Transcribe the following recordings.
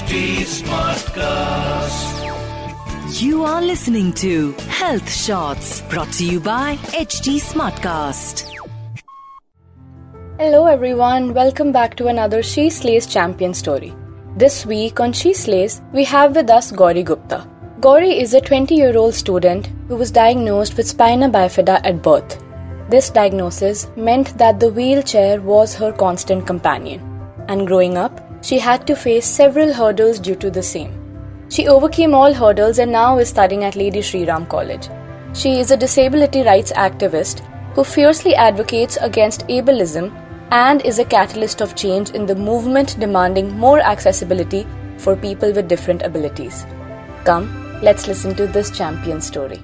HT Smartcast. You are listening to Health Shots brought to you by HT Smartcast. Hello everyone, welcome back to another She Slays champion story. This week on She Slays, we have with us Gauri Gupta. Gauri is a 20 year old student who was diagnosed with spina bifida at birth. This diagnosis meant that the wheelchair was her constant companion, and growing up, she had to face several hurdles due to the same. She overcame all hurdles and now is studying at Lady Shri Ram College. She is a disability rights activist who fiercely advocates against ableism and is a catalyst of change in the movement demanding more accessibility for people with different abilities. Come, let's listen to this champion story.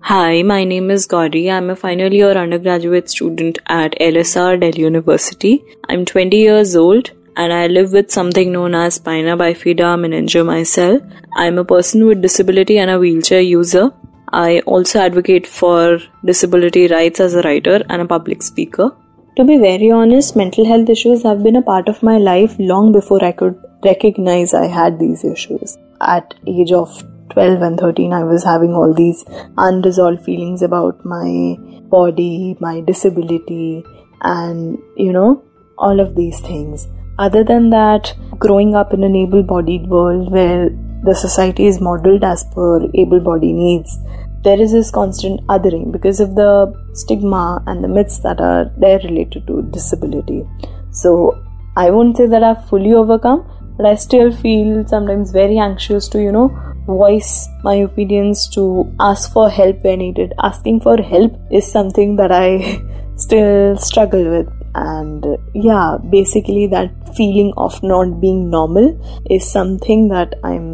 Hi, my name is Gauri. I'm a final year undergraduate student at LSR Delhi University. I'm 20 years old and I live with something known as spina bifida meningomyelocele. I'm a person with disability and a wheelchair user. I also advocate for disability rights as a writer and a public speaker. To be very honest, mental health issues have been a part of my life long before I could recognize I had these issues. At age of 12 and 13 I was having all these unresolved feelings about my body, my disability and you know all of these things. Other than that, growing up in an able bodied world where the society is modeled as per able bodied needs, there is this constant othering because of the stigma and the myths that are there related to disability. So, I won't say that I've fully overcome, but I still feel sometimes very anxious to, you know, voice my opinions, to ask for help when needed. Asking for help is something that I still struggle with and yeah basically that feeling of not being normal is something that i'm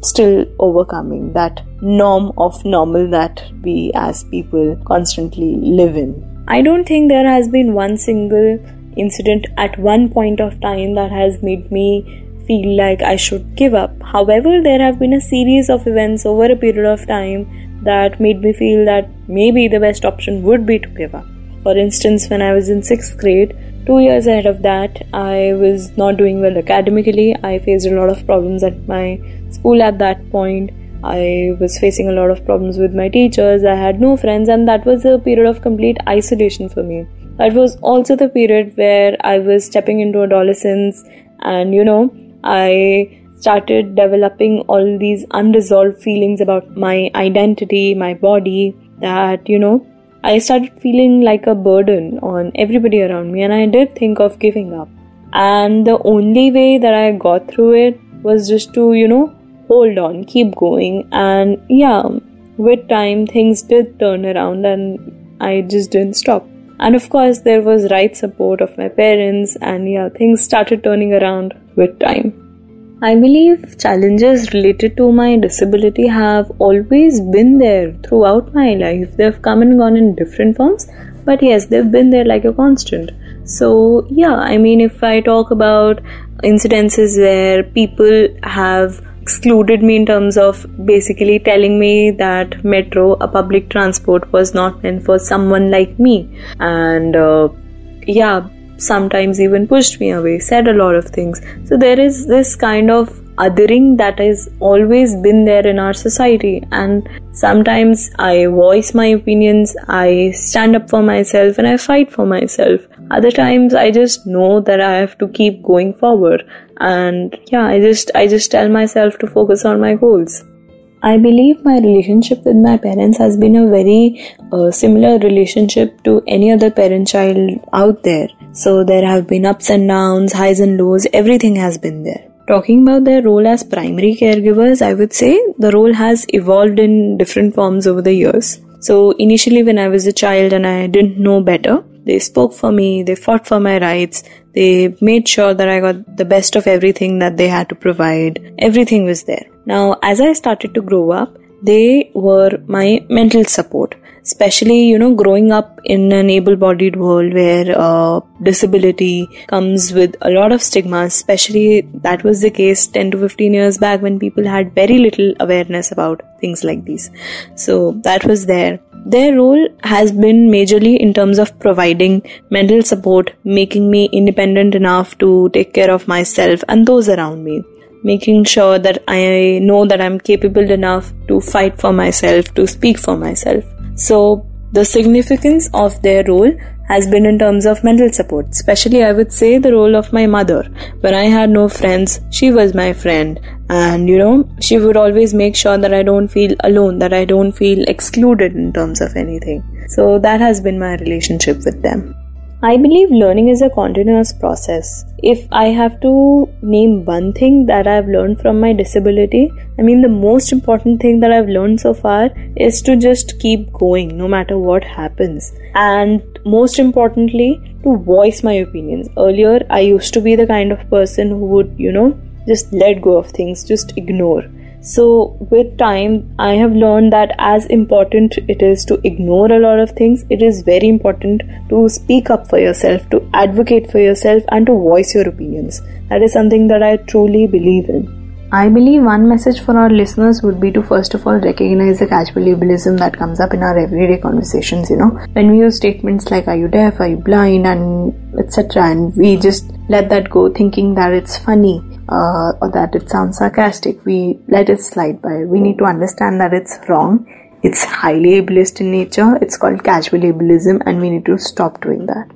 still overcoming that norm of normal that we as people constantly live in i don't think there has been one single incident at one point of time that has made me feel like I should give up. However, there have been a series of events over a period of time that made me feel that maybe the best option would be to give up. For instance, when I was in sixth grade, two years ahead of that, I was not doing well academically. I faced a lot of problems at my school at that point. I was facing a lot of problems with my teachers. I had no friends, and that was a period of complete isolation for me. That was also the period where I was stepping into adolescence, and you know, I started developing all these unresolved feelings about my identity, my body, that you know, I started feeling like a burden on everybody around me, and I did think of giving up. And the only way that I got through it was just to, you know, hold on, keep going. And yeah, with time, things did turn around, and I just didn't stop. And of course, there was right support of my parents, and yeah, things started turning around with time. I believe challenges related to my disability have always been there throughout my life. They've come and gone in different forms, but yes, they've been there like a constant. So, yeah, I mean, if I talk about incidences where people have excluded me in terms of basically telling me that metro, a public transport, was not meant for someone like me, and uh, yeah, sometimes even pushed me away, said a lot of things. So there is this kind of othering that has always been there in our society. And sometimes I voice my opinions, I stand up for myself, and I fight for myself. Other times I just know that I have to keep going forward. And yeah, I just I just tell myself to focus on my goals. I believe my relationship with my parents has been a very uh, similar relationship to any other parent child out there. So there have been ups and downs, highs and lows, everything has been there. Talking about their role as primary caregivers, I would say the role has evolved in different forms over the years. So initially when I was a child and I didn't know better, they spoke for me, they fought for my rights, they made sure that I got the best of everything that they had to provide. Everything was there. Now, as I started to grow up, they were my mental support especially you know growing up in an able-bodied world where uh, disability comes with a lot of stigma especially that was the case 10 to 15 years back when people had very little awareness about things like these so that was there their role has been majorly in terms of providing mental support, making me independent enough to take care of myself and those around me, making sure that I know that I'm capable enough to fight for myself, to speak for myself. So, the significance of their role has been in terms of mental support, especially I would say the role of my mother. When I had no friends, she was my friend, and you know, she would always make sure that I don't feel alone, that I don't feel excluded in terms of anything. So, that has been my relationship with them. I believe learning is a continuous process. If I have to name one thing that I've learned from my disability, I mean, the most important thing that I've learned so far is to just keep going no matter what happens. And most importantly, to voice my opinions. Earlier, I used to be the kind of person who would, you know, just let go of things, just ignore. So, with time, I have learned that as important it is to ignore a lot of things, it is very important to speak up for yourself, to advocate for yourself, and to voice your opinions. That is something that I truly believe in. I believe one message for our listeners would be to first of all recognize the casual ableism that comes up in our everyday conversations. You know, when we use statements like "Are you deaf? Are you blind?" and etc., and we just let that go, thinking that it's funny uh, or that it sounds sarcastic, we let it slide by. We need to understand that it's wrong. It's highly ableist in nature. It's called casual ableism, and we need to stop doing that.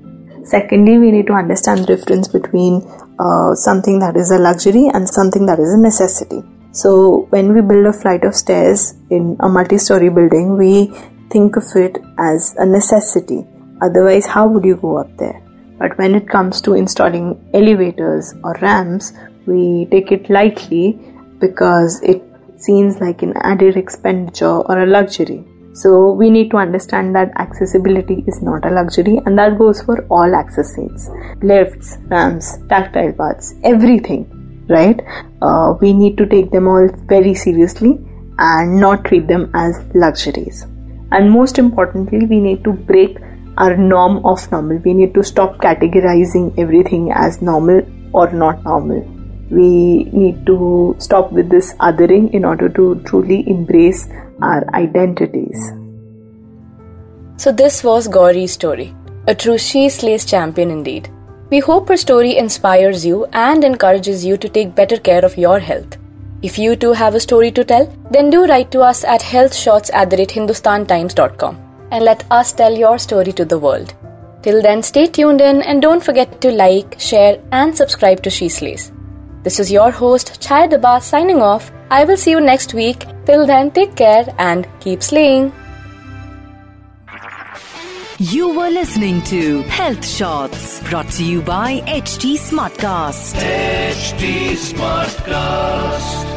Secondly, we need to understand the difference between uh, something that is a luxury and something that is a necessity. So, when we build a flight of stairs in a multi story building, we think of it as a necessity. Otherwise, how would you go up there? But when it comes to installing elevators or ramps, we take it lightly because it seems like an added expenditure or a luxury. So we need to understand that accessibility is not a luxury and that goes for all access aids, lifts, ramps, tactile paths, everything, right? Uh, we need to take them all very seriously and not treat them as luxuries. And most importantly, we need to break our norm of normal. We need to stop categorizing everything as normal or not normal we need to stop with this othering in order to truly embrace our identities. So, this was Gauri's story, a true She Slays champion indeed. We hope her story inspires you and encourages you to take better care of your health. If you too have a story to tell, then do write to us at healthshots at hindustantimes.com and let us tell your story to the world. Till then, stay tuned in and don't forget to like, share, and subscribe to She Slays. This is your host, Chai Daba, signing off. I will see you next week. Till then, take care and keep slaying. You were listening to Health Shots brought to you by HT Smartcast. HT Smartcast.